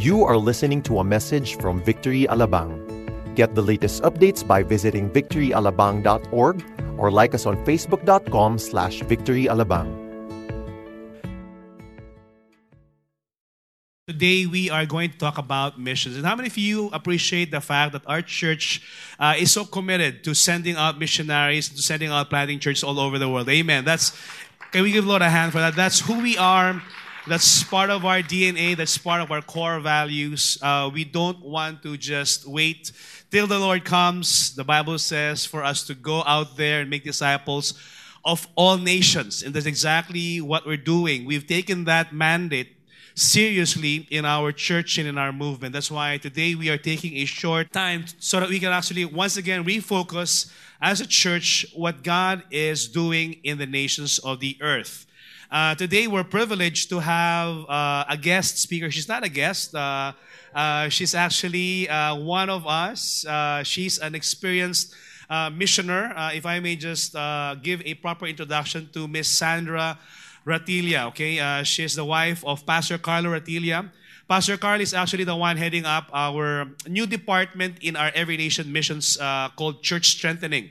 You are listening to a message from Victory Alabang. Get the latest updates by visiting victoryalabang.org or like us on facebook.com slash victoryalabang. Today we are going to talk about missions. And how many of you appreciate the fact that our church uh, is so committed to sending out missionaries, to sending out planting churches all over the world? Amen. That's can we give Lord a hand for that? That's who we are. That's part of our DNA. That's part of our core values. Uh, we don't want to just wait till the Lord comes. The Bible says for us to go out there and make disciples of all nations. And that's exactly what we're doing. We've taken that mandate seriously in our church and in our movement. That's why today we are taking a short time so that we can actually once again refocus as a church what God is doing in the nations of the earth. Uh, today we're privileged to have uh, a guest speaker. She's not a guest. Uh, uh she's actually uh, one of us. Uh, she's an experienced missioner. if I may just give a proper introduction to Miss Sandra Ratilla, okay? She's the wife of Pastor Carlo Ratilla. Pastor Carl is actually the one heading up our new department in our Every Nation missions called Church Strengthening.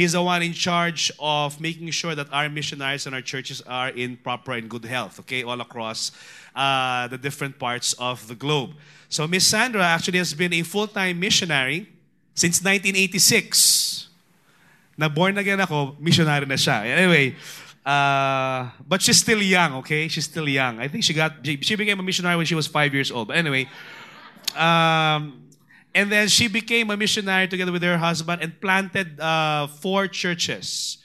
He's the one in charge of making sure that our missionaries and our churches are in proper and good health, okay, all across uh, the different parts of the globe. So Miss Sandra actually has been a full-time missionary since 1986. Na born again ako, missionary na siya. Anyway, uh, but she's still young, okay? She's still young. I think she got she became a missionary when she was five years old. But anyway, um, and then she became a missionary together with her husband and planted uh, four churches.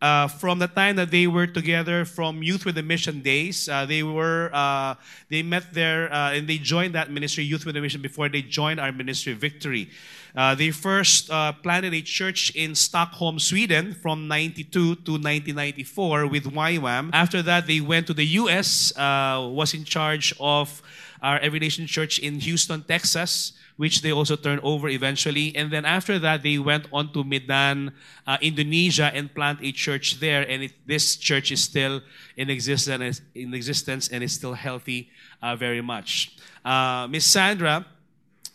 Uh, from the time that they were together from Youth with the Mission days, uh, they were uh, they met there uh, and they joined that ministry, Youth with the Mission, before they joined our ministry, Victory. Uh, they first planted a church in Stockholm, Sweden from 92 to 1994 with YWAM. After that, they went to the U.S., was in charge of our Every Nation Church in Houston, Texas, which they also turned over eventually. And then after that, they went on to Medan, uh, Indonesia, and plant a church there. And it, this church is still in existence, in existence and is still healthy uh, very much. Uh, Miss Sandra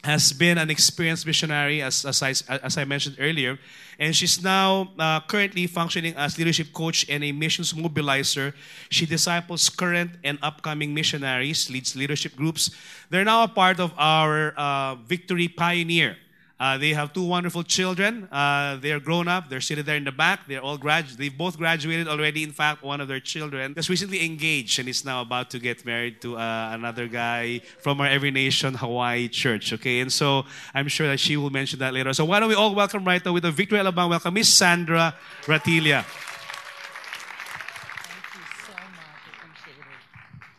has been an experienced missionary, as, as, I, as I mentioned earlier, and she's now uh, currently functioning as leadership coach and a missions mobilizer. She disciples current and upcoming missionaries, leads leadership groups. They're now a part of our uh, Victory Pioneer. Uh, they have two wonderful children. Uh, they're grown up. They're seated there in the back. They're all grad. They've both graduated already. In fact, one of their children just recently engaged and is now about to get married to uh, another guy from our Every Nation Hawaii church. Okay, and so I'm sure that she will mention that later. So why don't we all welcome right now with a Victory Alabang welcome Miss Sandra Ratilla.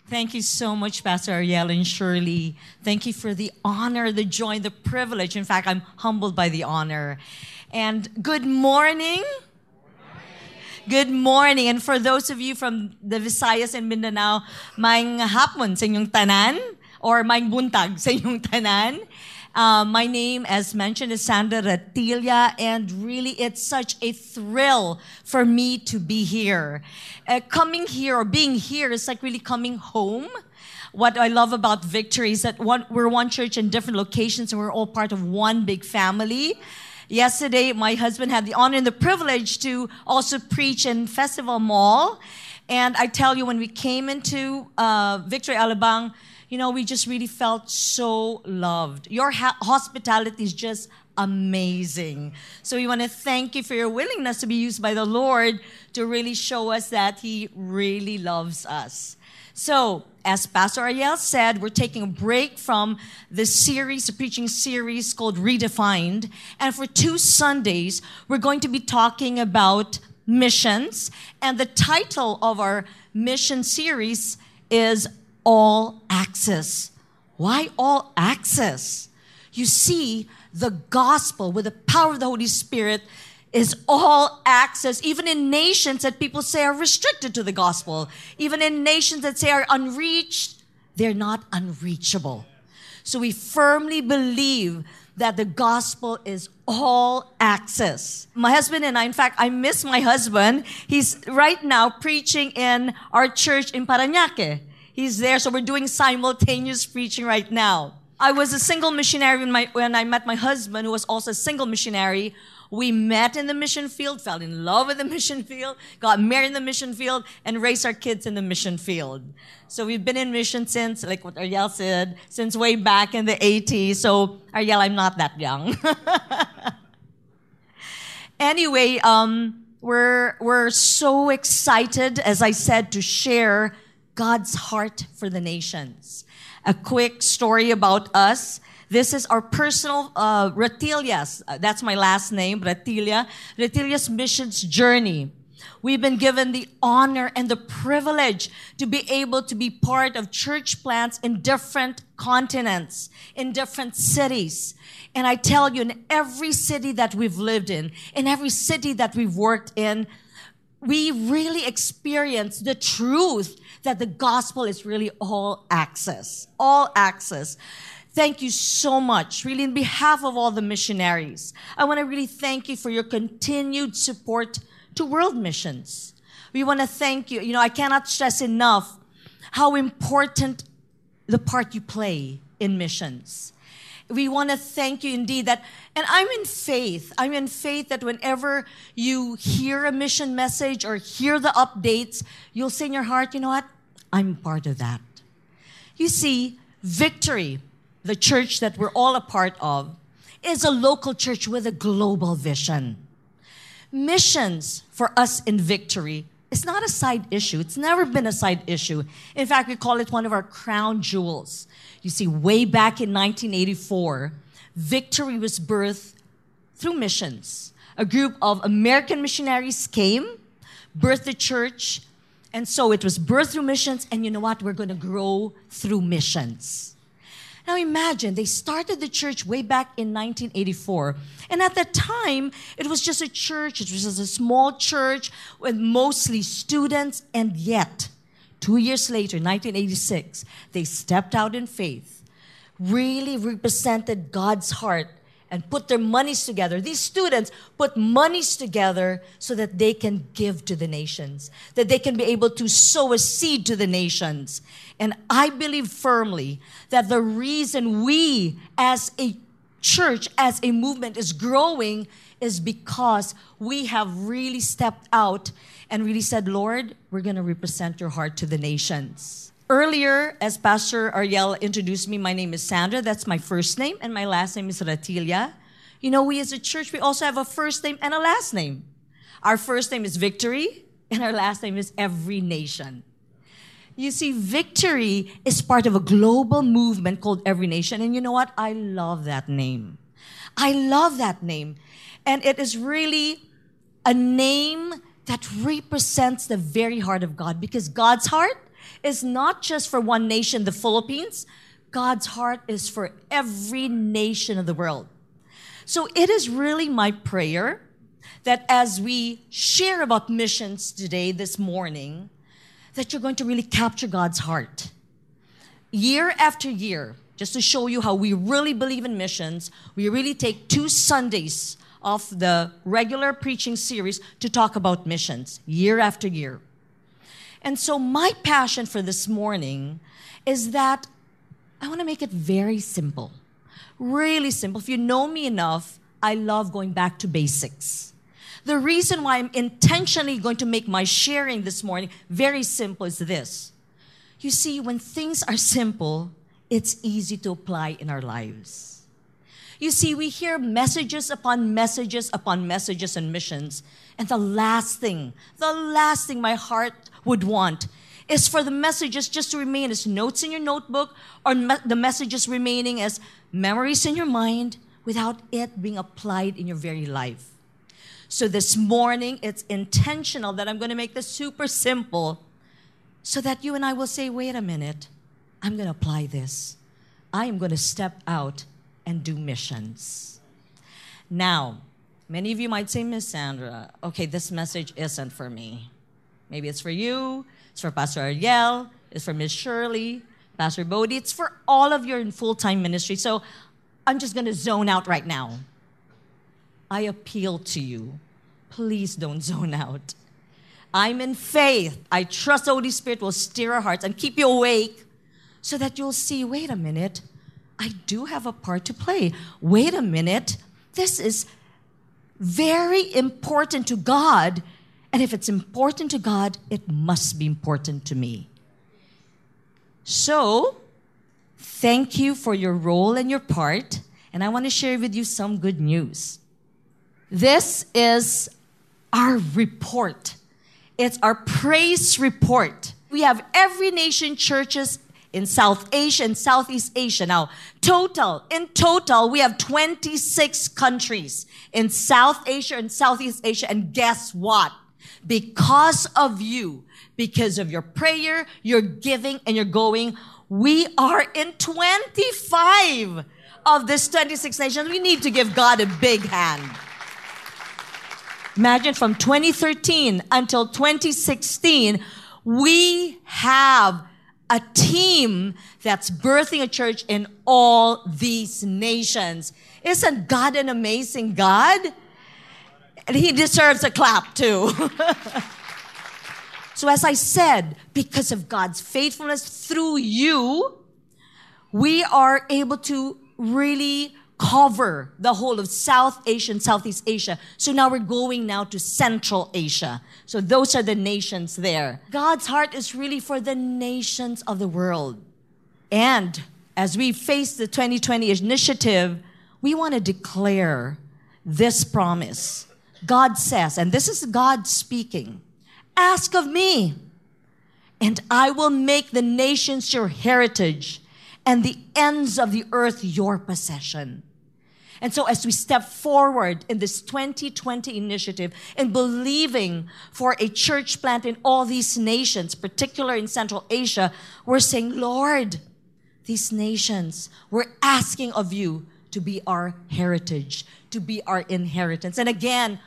Thank you so much, Pastor Ariel and Shirley. Thank you for the honor, the joy, the privilege. In fact, I'm humbled by the honor. And good morning. Good morning. And for those of you from the Visayas and Mindanao, maing hapon sa inyong tanan or maing buntag sa inyong tanan. Uh, my name, as mentioned, is Sandra Ratilla, and really it's such a thrill for me to be here. Uh, coming here or being here is like really coming home. What I love about Victory is that one, we're one church in different locations and we're all part of one big family. Yesterday, my husband had the honor and the privilege to also preach in Festival Mall. And I tell you, when we came into uh, Victory Alabang, you know, we just really felt so loved. Your ha- hospitality is just amazing. So we want to thank you for your willingness to be used by the Lord to really show us that He really loves us. So, as Pastor Ariel said, we're taking a break from the series, the preaching series called Redefined. And for two Sundays, we're going to be talking about missions. And the title of our mission series is all access. Why all access? You see, the gospel with the power of the Holy Spirit is all access, even in nations that people say are restricted to the gospel, even in nations that say are unreached, they're not unreachable. So we firmly believe that the gospel is all access. My husband and I, in fact, I miss my husband. He's right now preaching in our church in Parañaque. He's there, so we're doing simultaneous preaching right now. I was a single missionary when, my, when I met my husband, who was also a single missionary. We met in the mission field, fell in love with the mission field, got married in the mission field, and raised our kids in the mission field. So we've been in mission since, like what Ariel said, since way back in the 80s. So, Ariel, I'm not that young. anyway, um, we're, we're so excited, as I said, to share God's heart for the nations. A quick story about us. This is our personal uh. Uh, that's my last name, Retilia. Retilia's missions journey. We've been given the honor and the privilege to be able to be part of church plants in different continents, in different cities. And I tell you, in every city that we've lived in, in every city that we've worked in, we really experience the truth that the gospel is really all access, all access. Thank you so much, really, in behalf of all the missionaries. I want to really thank you for your continued support to world missions. We want to thank you. You know, I cannot stress enough how important the part you play in missions. We want to thank you indeed that, and I'm in faith. I'm in faith that whenever you hear a mission message or hear the updates, you'll say in your heart, you know what? I'm part of that. You see, Victory, the church that we're all a part of, is a local church with a global vision. Missions for us in Victory is not a side issue. It's never been a side issue. In fact, we call it one of our crown jewels. You see, way back in 1984, Victory was birthed through missions. A group of American missionaries came, birthed the church, and so it was birthed through missions, and you know what? We're going to grow through missions. Now imagine, they started the church way back in 1984. And at that time, it was just a church, it was just a small church with mostly students. And yet, two years later, 1986, they stepped out in faith, really represented God's heart and put their monies together. These students put monies together so that they can give to the nations, that they can be able to sow a seed to the nations. And I believe firmly that the reason we as a church, as a movement is growing is because we have really stepped out and really said, Lord, we're going to represent your heart to the nations. Earlier, as Pastor Ariel introduced me, my name is Sandra. That's my first name, and my last name is Ratilia. You know, we as a church, we also have a first name and a last name. Our first name is Victory, and our last name is Every Nation. You see, Victory is part of a global movement called Every Nation, and you know what? I love that name. I love that name. And it is really a name that represents the very heart of God because God's heart is not just for one nation, the Philippines. God's heart is for every nation of the world. So it is really my prayer that as we share about missions today, this morning, that you're going to really capture God's heart. Year after year, just to show you how we really believe in missions, we really take two Sundays off the regular preaching series to talk about missions, year after year. And so, my passion for this morning is that I want to make it very simple. Really simple. If you know me enough, I love going back to basics. The reason why I'm intentionally going to make my sharing this morning very simple is this. You see, when things are simple, it's easy to apply in our lives. You see, we hear messages upon messages upon messages and missions. And the last thing, the last thing my heart would want is for the messages just to remain as notes in your notebook or me- the messages remaining as memories in your mind without it being applied in your very life. So this morning, it's intentional that I'm going to make this super simple so that you and I will say, wait a minute, I'm going to apply this. I am going to step out and do missions. Now, many of you might say, Miss Sandra, okay, this message isn't for me. Maybe it's for you, it's for Pastor Ariel, it's for Miss Shirley, Pastor Bodie, it's for all of your full time ministry. So I'm just going to zone out right now. I appeal to you. Please don't zone out. I'm in faith. I trust the Holy Spirit will steer our hearts and keep you awake so that you'll see wait a minute, I do have a part to play. Wait a minute. This is very important to God. And if it's important to God, it must be important to me. So, thank you for your role and your part. And I want to share with you some good news. This is our report. It's our praise report. We have every nation churches in South Asia and Southeast Asia. Now, total, in total, we have 26 countries in South Asia and Southeast Asia. And guess what? Because of you, because of your prayer, your giving, and your going, we are in 25 of these 26 nations. We need to give God a big hand. Imagine from 2013 until 2016, we have a team that's birthing a church in all these nations. Isn't God an amazing God? And he deserves a clap too. so, as I said, because of God's faithfulness through you, we are able to really cover the whole of South Asia and Southeast Asia. So now we're going now to Central Asia. So those are the nations there. God's heart is really for the nations of the world. And as we face the 2020 initiative, we want to declare this promise. God says, and this is God speaking, ask of me, and I will make the nations your heritage and the ends of the earth your possession. And so, as we step forward in this 2020 initiative and believing for a church plant in all these nations, particularly in Central Asia, we're saying, Lord, these nations, we're asking of you to be our heritage, to be our inheritance. And again,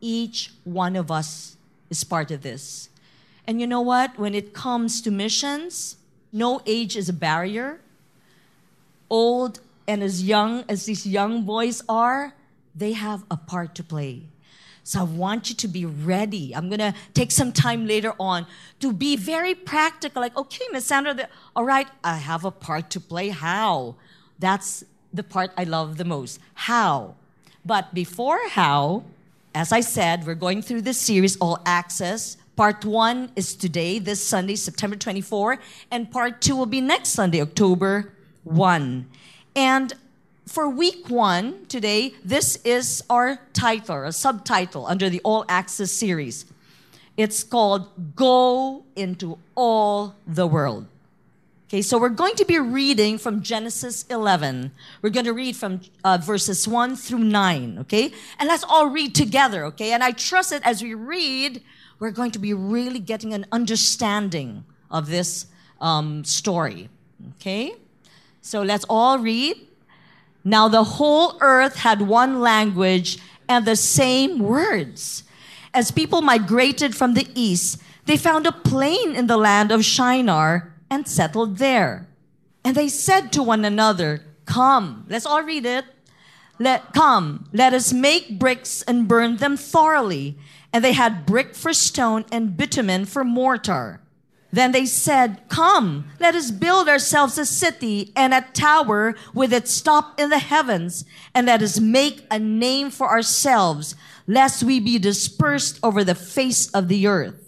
each one of us is part of this. And you know what? When it comes to missions, no age is a barrier. Old and as young as these young boys are, they have a part to play. So I want you to be ready. I'm going to take some time later on to be very practical. Like, okay, Miss Sandra, the, all right, I have a part to play. How? That's the part I love the most. How? But before how, as I said, we're going through this series, All Access. Part one is today, this Sunday, September 24, and part two will be next Sunday, October 1. And for week one today, this is our title, a subtitle under the All Access series. It's called Go into All the World. Okay, so we're going to be reading from Genesis 11. We're going to read from uh, verses 1 through 9, okay? And let's all read together, okay? And I trust that as we read, we're going to be really getting an understanding of this um, story, okay? So let's all read. Now the whole earth had one language and the same words. As people migrated from the east, they found a plain in the land of Shinar and settled there. And they said to one another, Come, let's all read it. Let come, let us make bricks and burn them thoroughly. And they had brick for stone and bitumen for mortar. Then they said, Come, let us build ourselves a city and a tower with its top in the heavens, and let us make a name for ourselves, lest we be dispersed over the face of the earth.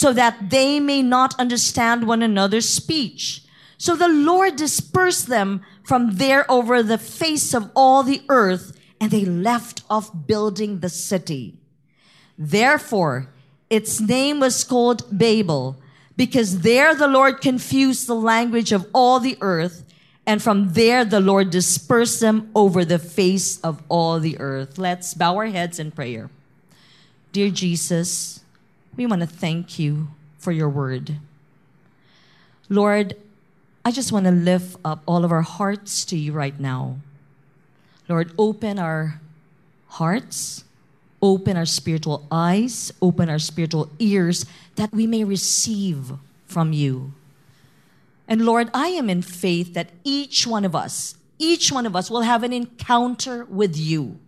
so that they may not understand one another's speech. So the Lord dispersed them from there over the face of all the earth and they left off building the city. Therefore, its name was called Babel because there the Lord confused the language of all the earth, and from there the Lord dispersed them over the face of all the earth. Let's bow our heads in prayer. Dear Jesus, we want to thank you for your word. Lord, I just want to lift up all of our hearts to you right now. Lord, open our hearts, open our spiritual eyes, open our spiritual ears that we may receive from you. And Lord, I am in faith that each one of us, each one of us will have an encounter with you.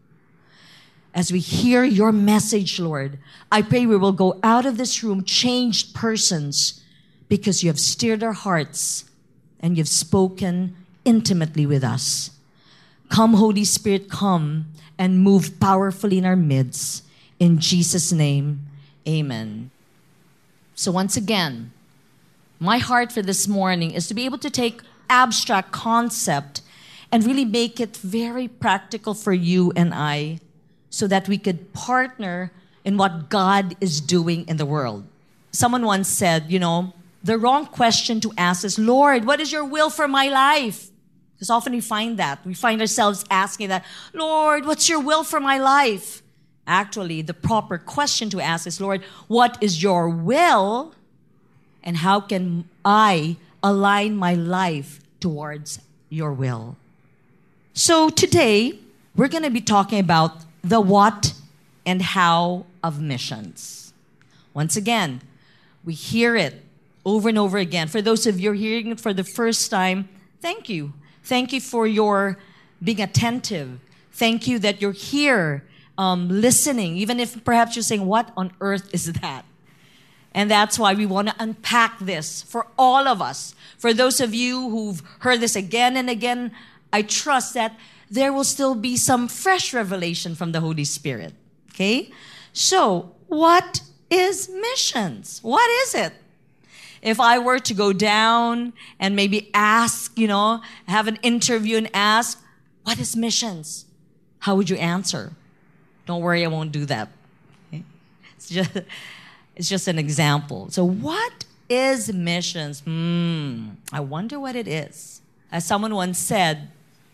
As we hear your message, Lord, I pray we will go out of this room changed persons because you have steered our hearts and you've spoken intimately with us. Come, Holy Spirit, come and move powerfully in our midst. In Jesus' name, amen. So, once again, my heart for this morning is to be able to take abstract concept and really make it very practical for you and I so that we could partner in what God is doing in the world. Someone once said, you know, the wrong question to ask is, Lord, what is your will for my life? Because often we find that. We find ourselves asking that, Lord, what's your will for my life? Actually, the proper question to ask is, Lord, what is your will? And how can I align my life towards your will? So today, we're going to be talking about the what and how of missions. Once again, we hear it over and over again. For those of you hearing it for the first time, thank you Thank you for your being attentive. Thank you that you're here um, listening, even if perhaps you're saying, What on earth is that? And that's why we want to unpack this for all of us. For those of you who've heard this again and again, I trust that there will still be some fresh revelation from the Holy Spirit. Okay? So, what is missions? What is it? if I were to go down and maybe ask, you know, have an interview and ask, what is missions? How would you answer? Don't worry, I won't do that. It's just, it's just an example. So, what is missions? Hmm, I wonder what it is. As someone once said,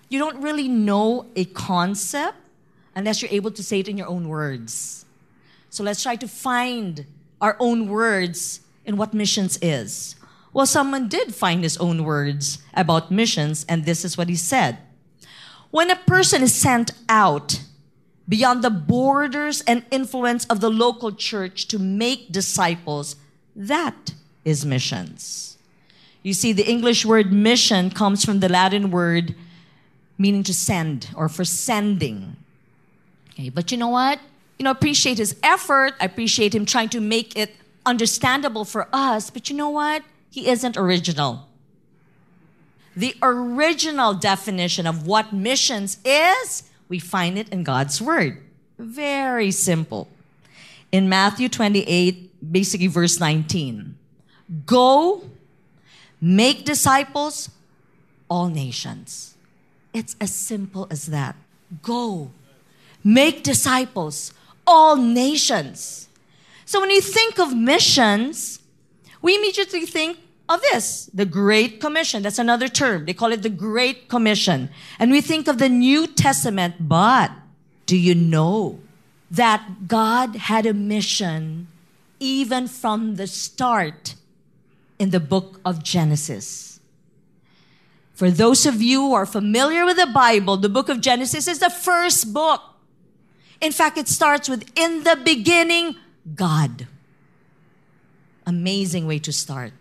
you don't really know a concept unless you're able to say it in your own words. So let's try to find our own words in what missions is. Well, someone did find his own words about missions, and this is what he said. When a person is sent out beyond the borders and influence of the local church to make disciples, that is missions. You see, the English word mission comes from the Latin word meaning to send or for sending. Okay, but you know what? You know, appreciate his effort. I appreciate him trying to make it understandable for us, but you know what? He isn't original. The original definition of what missions is, we find it in God's Word. Very simple. In Matthew 28, basically verse 19 Go, make disciples, all nations. It's as simple as that. Go, make disciples, all nations. So when you think of missions, we immediately think of this, the Great Commission. That's another term. They call it the Great Commission. And we think of the New Testament, but do you know that God had a mission even from the start in the book of Genesis? For those of you who are familiar with the Bible, the book of Genesis is the first book. In fact, it starts with, in the beginning, God. Amazing way to start.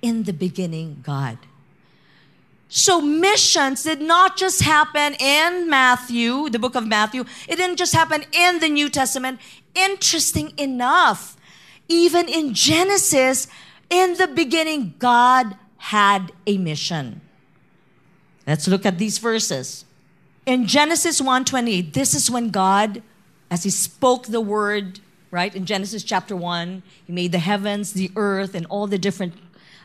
In the beginning, God. So missions did not just happen in Matthew, the book of Matthew. It didn't just happen in the New Testament. Interesting enough, even in Genesis, in the beginning, God had a mission. Let's look at these verses. In Genesis 1:28, this is when God as he spoke the word, right, in Genesis chapter 1, he made the heavens, the earth, and all the different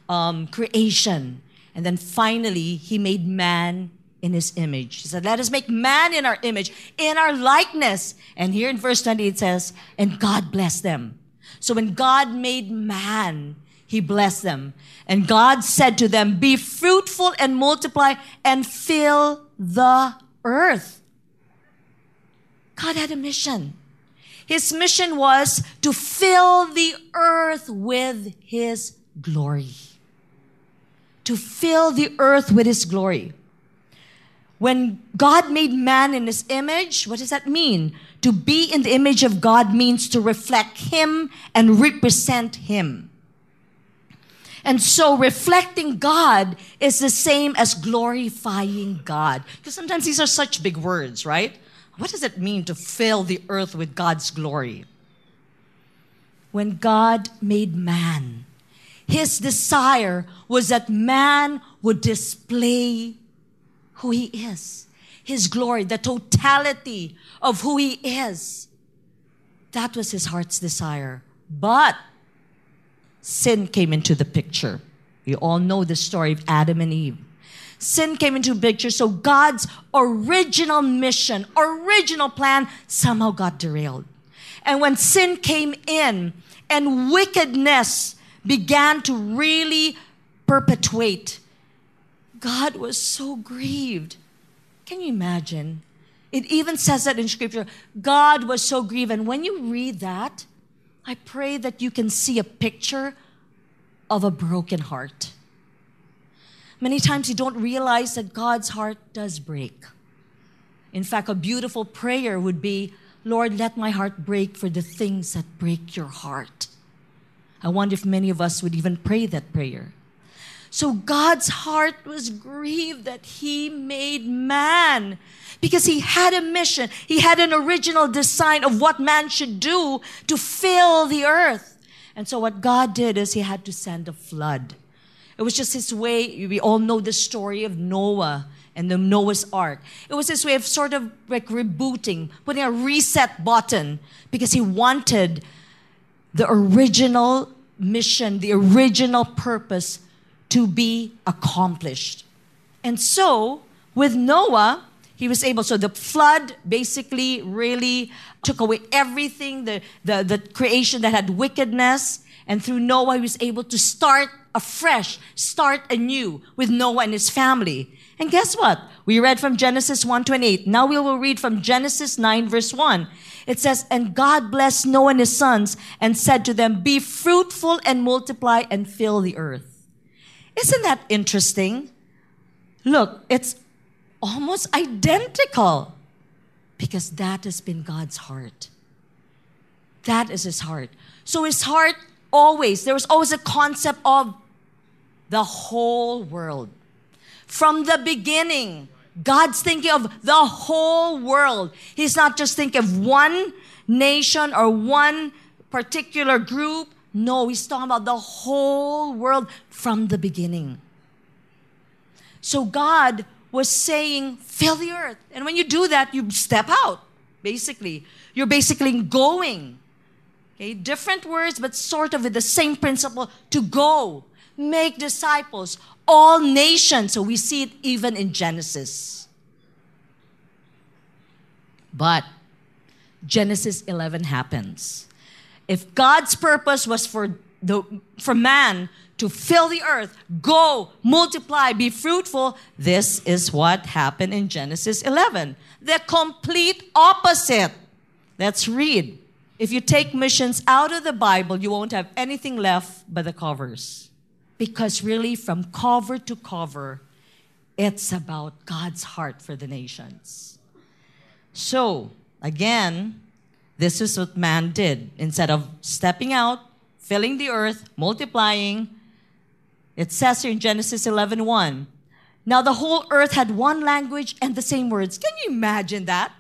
um, creation. And then finally, he made man in his image. He said, Let us make man in our image, in our likeness. And here in verse 20, it says, And God blessed them. So when God made man, he blessed them. And God said to them, Be fruitful and multiply and fill the earth. God had a mission. His mission was to fill the earth with His glory. To fill the earth with His glory. When God made man in his image, what does that mean? To be in the image of God means to reflect him and represent him. And so reflecting God is the same as glorifying God. Because sometimes these are such big words, right? What does it mean to fill the earth with God's glory? When God made man, his desire was that man would display who he is, his glory, the totality of who he is. That was his heart's desire. But sin came into the picture. You all know the story of Adam and Eve. Sin came into the picture, so God's original mission, original plan somehow got derailed. And when sin came in and wickedness began to really perpetuate, God was so grieved. Can you imagine? It even says that in scripture. God was so grieved. And when you read that, I pray that you can see a picture of a broken heart. Many times you don't realize that God's heart does break. In fact, a beautiful prayer would be Lord, let my heart break for the things that break your heart. I wonder if many of us would even pray that prayer. So God's heart was grieved that He made man because He had a mission. He had an original design of what man should do to fill the earth. And so what God did is He had to send a flood. It was just His way. We all know the story of Noah and the Noah's Ark. It was His way of sort of like rebooting, putting a reset button because He wanted the original mission, the original purpose to be accomplished. And so, with Noah, he was able, so the flood basically really took away everything, the, the, the creation that had wickedness. And through Noah, he was able to start afresh, start anew with Noah and his family. And guess what? We read from Genesis 1:28. Now we will read from Genesis 9 verse 1. It says, "And God blessed Noah and his sons and said to them, be fruitful and multiply and fill the earth." Isn't that interesting? Look, it's almost identical because that has been God's heart. That is his heart. So his heart always, there was always a concept of the whole world. From the beginning, God's thinking of the whole world. He's not just thinking of one nation or one particular group. No, he's talking about the whole world from the beginning. So God was saying, fill the earth. And when you do that, you step out, basically. You're basically going. Okay, different words, but sort of with the same principle to go, make disciples, all nations. So we see it even in Genesis. But Genesis 11 happens. If God's purpose was for the for man to fill the earth, go, multiply, be fruitful, this is what happened in Genesis 11. The complete opposite. Let's read. If you take missions out of the Bible, you won't have anything left but the covers. Because really, from cover to cover, it's about God's heart for the nations. So, again, this is what man did. Instead of stepping out, filling the earth, multiplying, it says here in Genesis 11 1, now the whole earth had one language and the same words. Can you imagine that?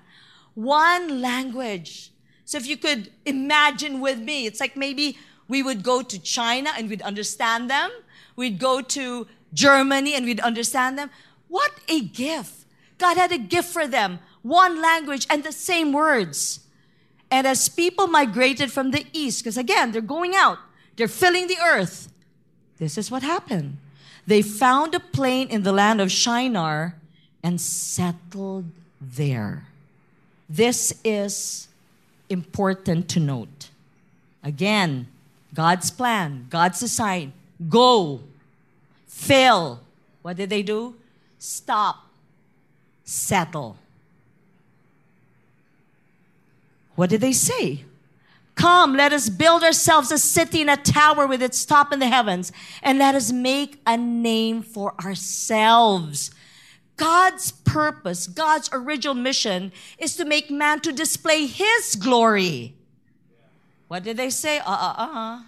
One language. So if you could imagine with me, it's like maybe we would go to China and we'd understand them. We'd go to Germany and we'd understand them. What a gift. God had a gift for them. One language and the same words. And as people migrated from the east, because again, they're going out, they're filling the earth. This is what happened. They found a plain in the land of Shinar and settled there. This is important to note. Again, God's plan, God's design. Go, fill. What did they do? Stop, settle. What did they say? Come, let us build ourselves a city and a tower with its top in the heavens, and let us make a name for ourselves. God's purpose, God's original mission is to make man to display his glory. What did they say? Uh uh uh.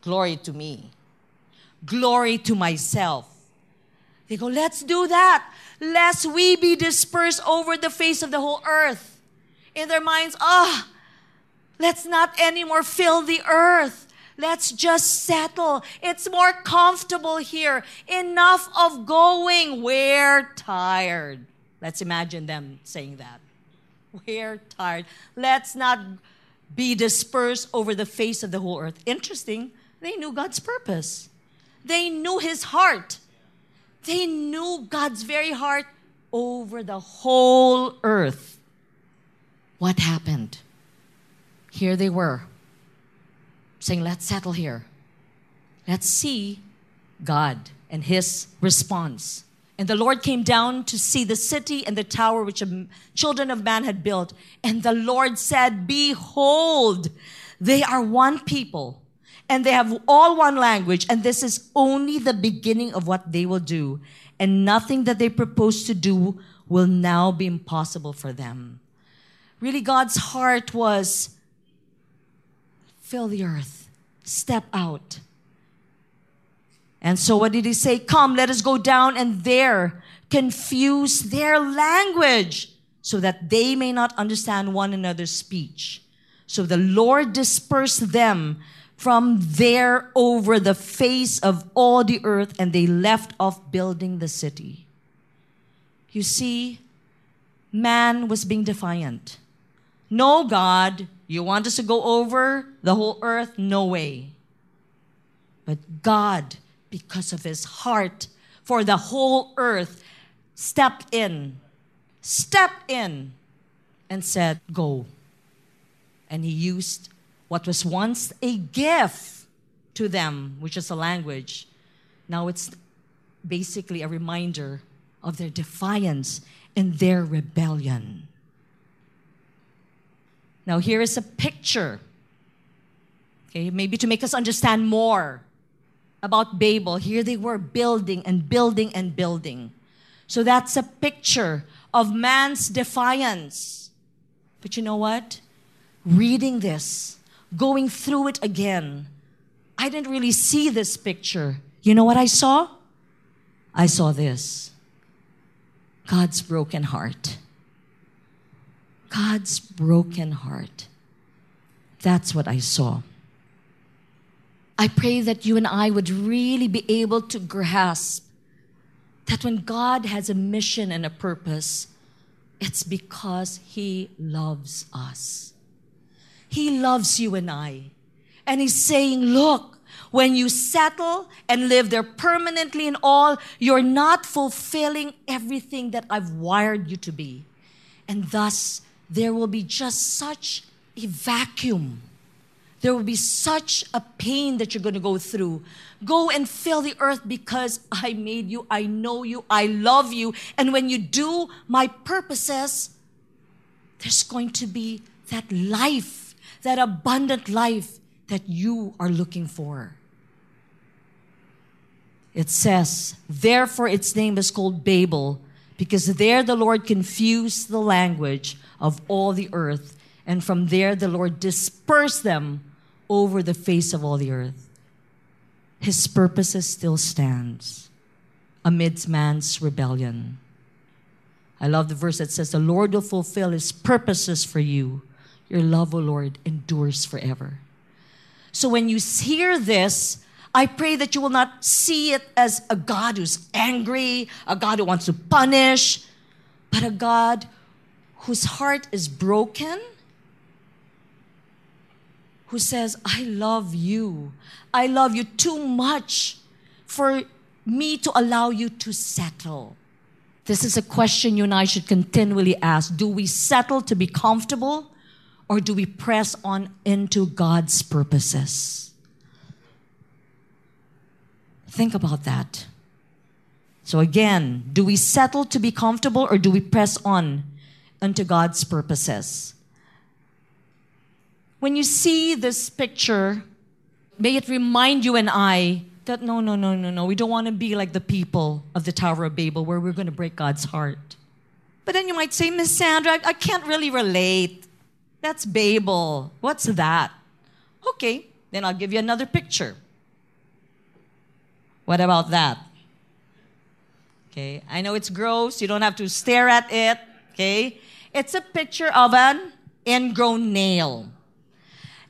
Glory to me. Glory to myself. They go, let's do that. Lest we be dispersed over the face of the whole earth. In their minds, ah, oh, let's not anymore fill the earth. Let's just settle. It's more comfortable here. Enough of going. We're tired. Let's imagine them saying that. We're tired. Let's not be dispersed over the face of the whole earth. Interesting. They knew God's purpose. They knew his heart. They knew God's very heart over the whole earth. What happened? Here they were saying, Let's settle here. Let's see God and his response. And the Lord came down to see the city and the tower which the children of man had built. And the Lord said, Behold, they are one people and they have all one language, and this is only the beginning of what they will do. And nothing that they propose to do will now be impossible for them. Really, God's heart was fill the earth, step out. And so, what did he say? Come, let us go down and there confuse their language so that they may not understand one another's speech. So the Lord dispersed them from there over the face of all the earth, and they left off building the city. You see, man was being defiant. No, God, you want us to go over the whole earth? No way. But God, because of his heart for the whole earth, stepped in, stepped in, and said, Go. And he used what was once a gift to them, which is a language, now it's basically a reminder of their defiance and their rebellion. Now, here is a picture, okay, maybe to make us understand more about Babel. Here they were building and building and building. So that's a picture of man's defiance. But you know what? Reading this, going through it again, I didn't really see this picture. You know what I saw? I saw this God's broken heart. God's broken heart. That's what I saw. I pray that you and I would really be able to grasp that when God has a mission and a purpose, it's because He loves us. He loves you and I. And He's saying, Look, when you settle and live there permanently and all, you're not fulfilling everything that I've wired you to be. And thus, there will be just such a vacuum. There will be such a pain that you're going to go through. Go and fill the earth because I made you, I know you, I love you. And when you do my purposes, there's going to be that life that abundant life that you are looking for. It says, therefore its name is called Babel, because there the Lord confused the language of all the earth, and from there the Lord dispersed them over the face of all the earth. His purposes still stands amidst man's rebellion. I love the verse that says, The Lord will fulfill his purposes for you your love, O Lord, endures forever. So when you hear this, I pray that you will not see it as a God who's angry, a God who wants to punish, but a God whose heart is broken, who says, I love you. I love you too much for me to allow you to settle. This is a question you and I should continually ask. Do we settle to be comfortable? or do we press on into God's purposes? Think about that. So, again, do we settle to be comfortable or do we press on unto God's purposes? When you see this picture, may it remind you and I that no, no, no, no, no, we don't want to be like the people of the Tower of Babel where we're going to break God's heart. But then you might say, Miss Sandra, I, I can't really relate. That's Babel. What's that? Okay, then I'll give you another picture. What about that? Okay, I know it's gross. You don't have to stare at it. Okay, it's a picture of an ingrown nail.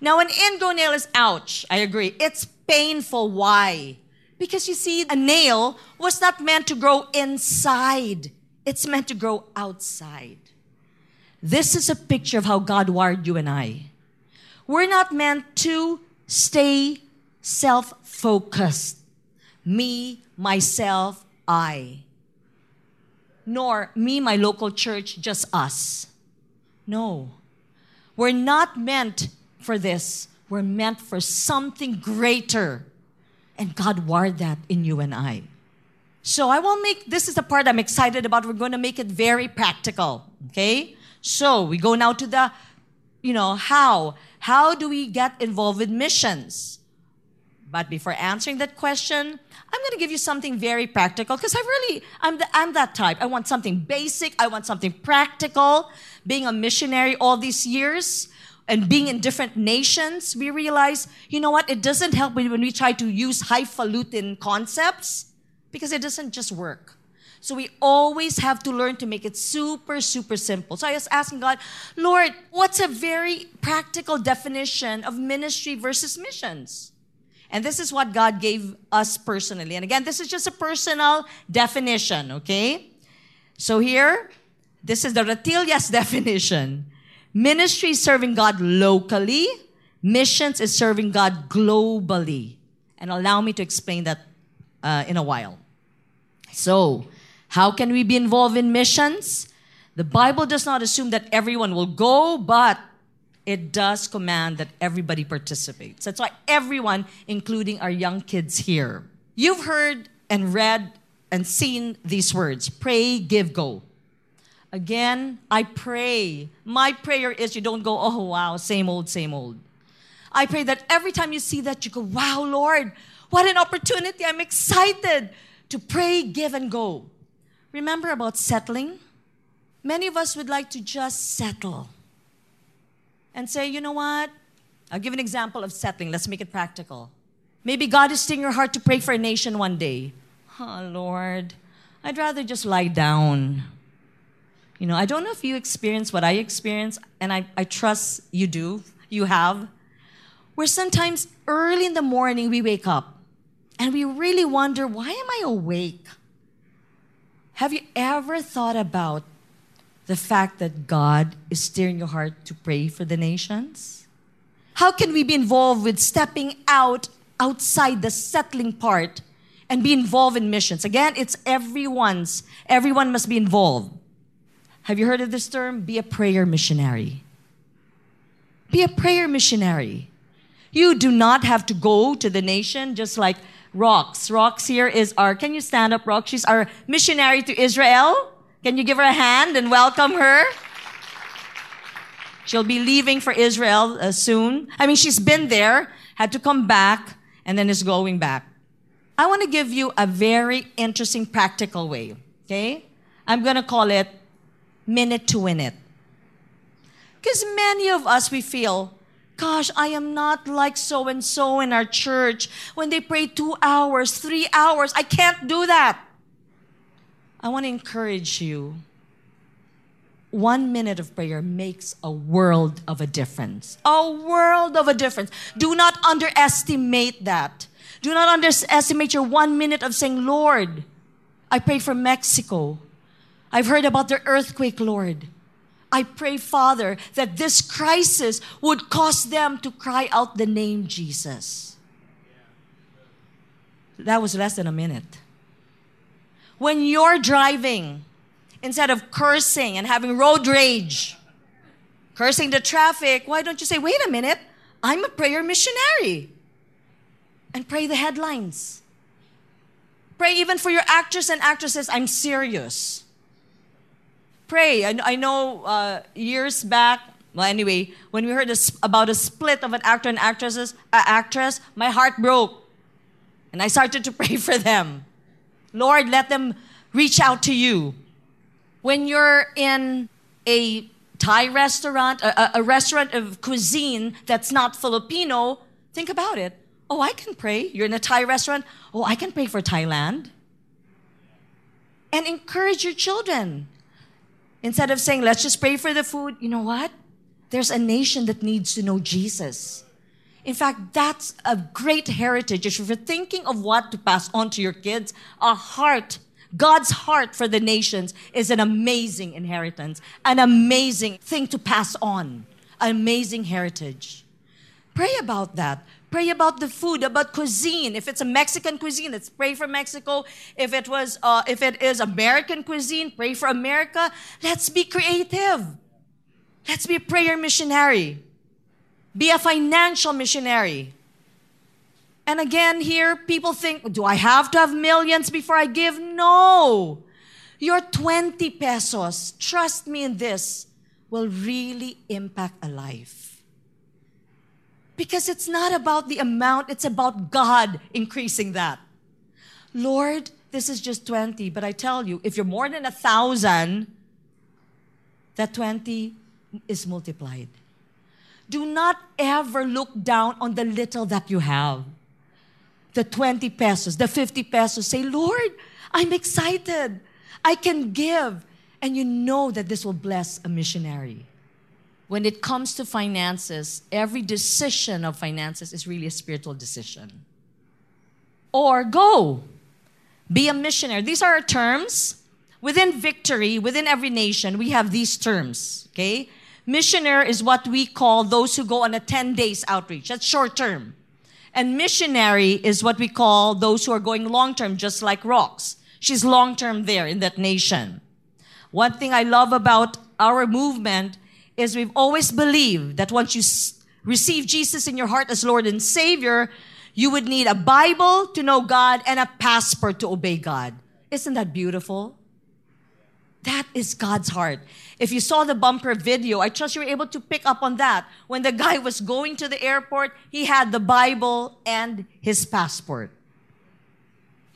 Now, an ingrown nail is ouch. I agree. It's painful. Why? Because you see, a nail was not meant to grow inside, it's meant to grow outside. This is a picture of how God wired you and I. We're not meant to stay self focused. Me, myself, I. Nor me, my local church, just us. No. We're not meant for this. We're meant for something greater. And God wired that in you and I. So I will make this is the part I'm excited about. We're going to make it very practical. Okay? So we go now to the, you know, how. How do we get involved with missions? But before answering that question, I'm going to give you something very practical because I really, I'm, the, I'm that type. I want something basic. I want something practical. Being a missionary all these years, and being in different nations, we realize, you know what, it doesn't help when we try to use highfalutin concepts because it doesn't just work. So we always have to learn to make it super, super simple. So I was asking God, Lord, what's a very practical definition of ministry versus missions? And this is what God gave us personally. And again, this is just a personal definition, okay? So here, this is the Ratillas definition. Ministry is serving God locally. Missions is serving God globally. And allow me to explain that uh, in a while. So, how can we be involved in missions? The Bible does not assume that everyone will go, but it does command that everybody participates. That's why everyone, including our young kids here, you've heard and read and seen these words pray, give, go. Again, I pray. My prayer is you don't go, oh, wow, same old, same old. I pray that every time you see that, you go, wow, Lord, what an opportunity. I'm excited to pray, give, and go. Remember about settling? Many of us would like to just settle and say, you know what? I'll give an example of settling. Let's make it practical. Maybe God is stirring your heart to pray for a nation one day. Oh, Lord, I'd rather just lie down. You know, I don't know if you experience what I experience, and I, I trust you do, you have, where sometimes early in the morning we wake up and we really wonder, why am I awake? Have you ever thought about the fact that God is steering your heart to pray for the nations? How can we be involved with stepping out outside the settling part and be involved in missions? Again, it's everyone's. Everyone must be involved. Have you heard of this term? Be a prayer missionary. Be a prayer missionary. You do not have to go to the nation just like Rocks. Rocks here is our, can you stand up, Rocks? She's our missionary to Israel. Can you give her a hand and welcome her? She'll be leaving for Israel uh, soon. I mean, she's been there, had to come back, and then is going back. I want to give you a very interesting practical way, okay? I'm going to call it minute to win it. Because many of us, we feel, gosh, I am not like so and so in our church. When they pray two hours, three hours, I can't do that. I want to encourage you. One minute of prayer makes a world of a difference. A world of a difference. Do not underestimate that. Do not underestimate your one minute of saying, Lord, I pray for Mexico. I've heard about the earthquake, Lord. I pray, Father, that this crisis would cause them to cry out the name Jesus. That was less than a minute. When you're driving, instead of cursing and having road rage, cursing the traffic, why don't you say, wait a minute, I'm a prayer missionary? And pray the headlines. Pray even for your actors and actresses, I'm serious pray. I, I know uh, years back, well, anyway, when we heard a, about a split of an actor and actresses, uh, actress, my heart broke. And I started to pray for them. Lord, let them reach out to you. When you're in a Thai restaurant, a, a, restaurant of cuisine that's not Filipino, think about it. Oh, I can pray. You're in a Thai restaurant. Oh, I can pray for Thailand. And encourage your children. Instead of saying, let's just pray for the food, you know what? There's a nation that needs to know Jesus. In fact, that's a great heritage. If you're thinking of what to pass on to your kids, a heart God's heart for the nations is an amazing inheritance, an amazing thing to pass on, an amazing heritage. Pray about that. Pray about the food, about cuisine. If it's a Mexican cuisine, let's pray for Mexico. If it was, uh, if it is American cuisine, pray for America. Let's be creative. Let's be a prayer missionary. Be a financial missionary. And again, here people think, do I have to have millions before I give? No. Your 20 pesos, trust me in this, will really impact a life. Because it's not about the amount, it's about God increasing that. Lord, this is just 20, but I tell you, if you're more than a thousand, that 20 is multiplied. Do not ever look down on the little that you have the 20 pesos, the 50 pesos, say, Lord, I'm excited. I can give. And you know that this will bless a missionary. When it comes to finances, every decision of finances is really a spiritual decision. Or go, be a missionary. These are our terms. Within victory, within every nation, we have these terms, okay? Missionary is what we call those who go on a 10 days outreach. That's short term. And missionary is what we call those who are going long term, just like Rocks. She's long term there in that nation. One thing I love about our movement is we've always believed that once you receive Jesus in your heart as Lord and Savior, you would need a Bible to know God and a passport to obey God. Isn't that beautiful? That is God's heart. If you saw the bumper video, I trust you were able to pick up on that. When the guy was going to the airport, he had the Bible and his passport.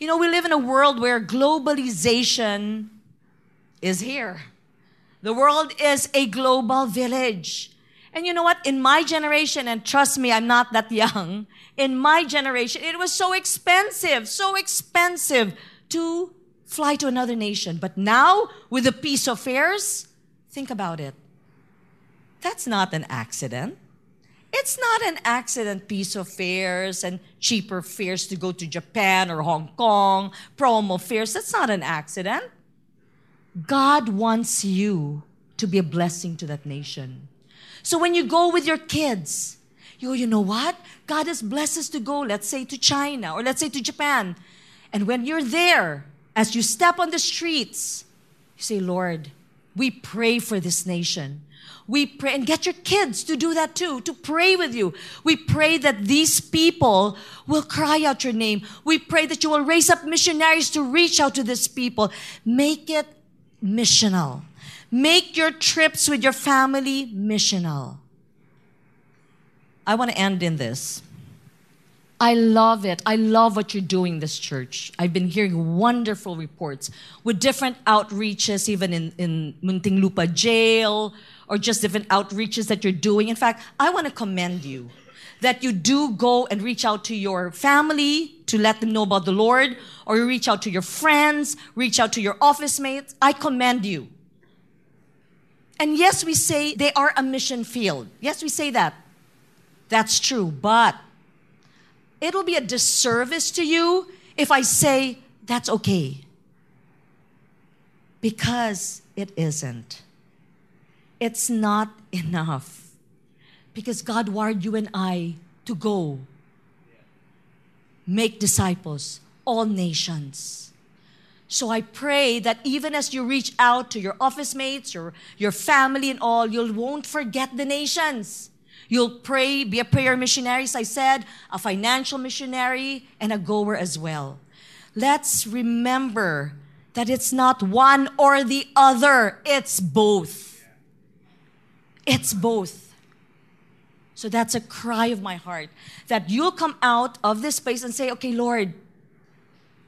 You know, we live in a world where globalization is here. The world is a global village. And you know what? In my generation, and trust me, I'm not that young, in my generation, it was so expensive, so expensive to fly to another nation. But now, with the piso fares, think about it. That's not an accident. It's not an accident piso fares and cheaper fares to go to Japan or Hong Kong, promo fares. That's not an accident. God wants you to be a blessing to that nation. So when you go with your kids, you go, you know what? God has blessed us to go, let's say to China or let's say to Japan. And when you're there, as you step on the streets, you say, Lord, we pray for this nation. We pray, and get your kids to do that too, to pray with you. We pray that these people will cry out your name. We pray that you will raise up missionaries to reach out to these people. Make it missional. Make your trips with your family missional. I want to end in this. I love it. I love what you're doing, this church. I've been hearing wonderful reports with different outreaches, even in, in Muntinlupa jail, or just different outreaches that you're doing. In fact, I want to commend you that you do go and reach out to your family to let them know about the Lord, or you reach out to your friends, reach out to your office mates. I commend you. And yes, we say they are a mission field. Yes, we say that. That's true. But it'll be a disservice to you if I say that's okay. Because it isn't. It's not enough. Because God wired you and I to go make disciples, all nations. So I pray that even as you reach out to your office mates, your, your family, and all, you won't forget the nations. You'll pray, be a prayer missionary, as I said, a financial missionary, and a goer as well. Let's remember that it's not one or the other, it's both. It's both. So that's a cry of my heart that you'll come out of this place and say, okay, Lord,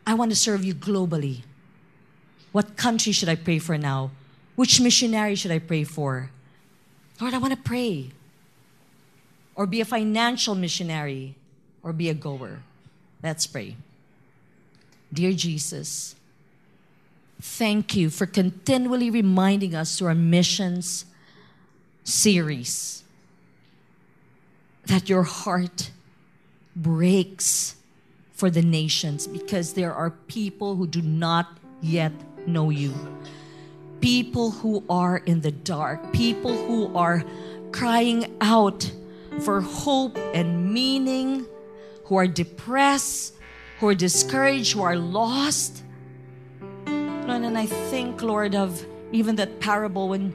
I want to serve you globally. What country should I pray for now? Which missionary should I pray for? Lord, I want to pray. Or be a financial missionary, or be a goer. Let's pray. Dear Jesus, thank you for continually reminding us through our missions series that your heart breaks for the nations because there are people who do not yet know you. People who are in the dark, people who are crying out for hope and meaning, who are depressed, who are discouraged, who are lost. Lord, and I think, Lord, of even that parable when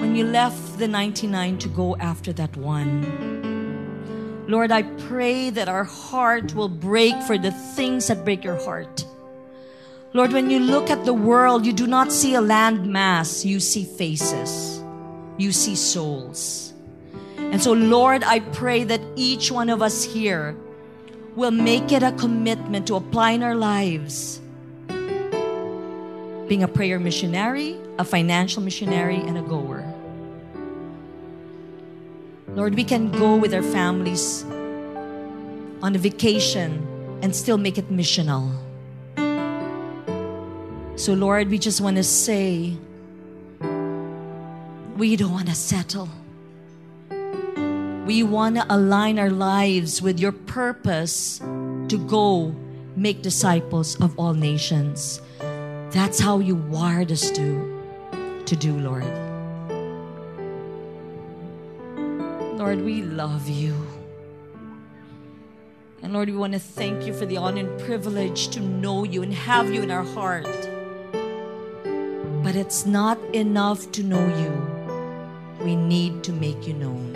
when you left the 99 to go after that one. Lord, I pray that our heart will break for the things that break your heart. Lord, when you look at the world, you do not see a land mass, you see faces, you see souls. And so, Lord, I pray that each one of us here will make it a commitment to apply in our lives being a prayer missionary, a financial missionary, and a goer. Lord, we can go with our families on a vacation and still make it missional. So, Lord, we just want to say, we don't want to settle. We want to align our lives with your purpose to go make disciples of all nations. That's how you wired us to, to do, Lord. Lord, we love you. And Lord, we want to thank you for the honor and privilege to know you and have you in our heart. But it's not enough to know you. We need to make you known.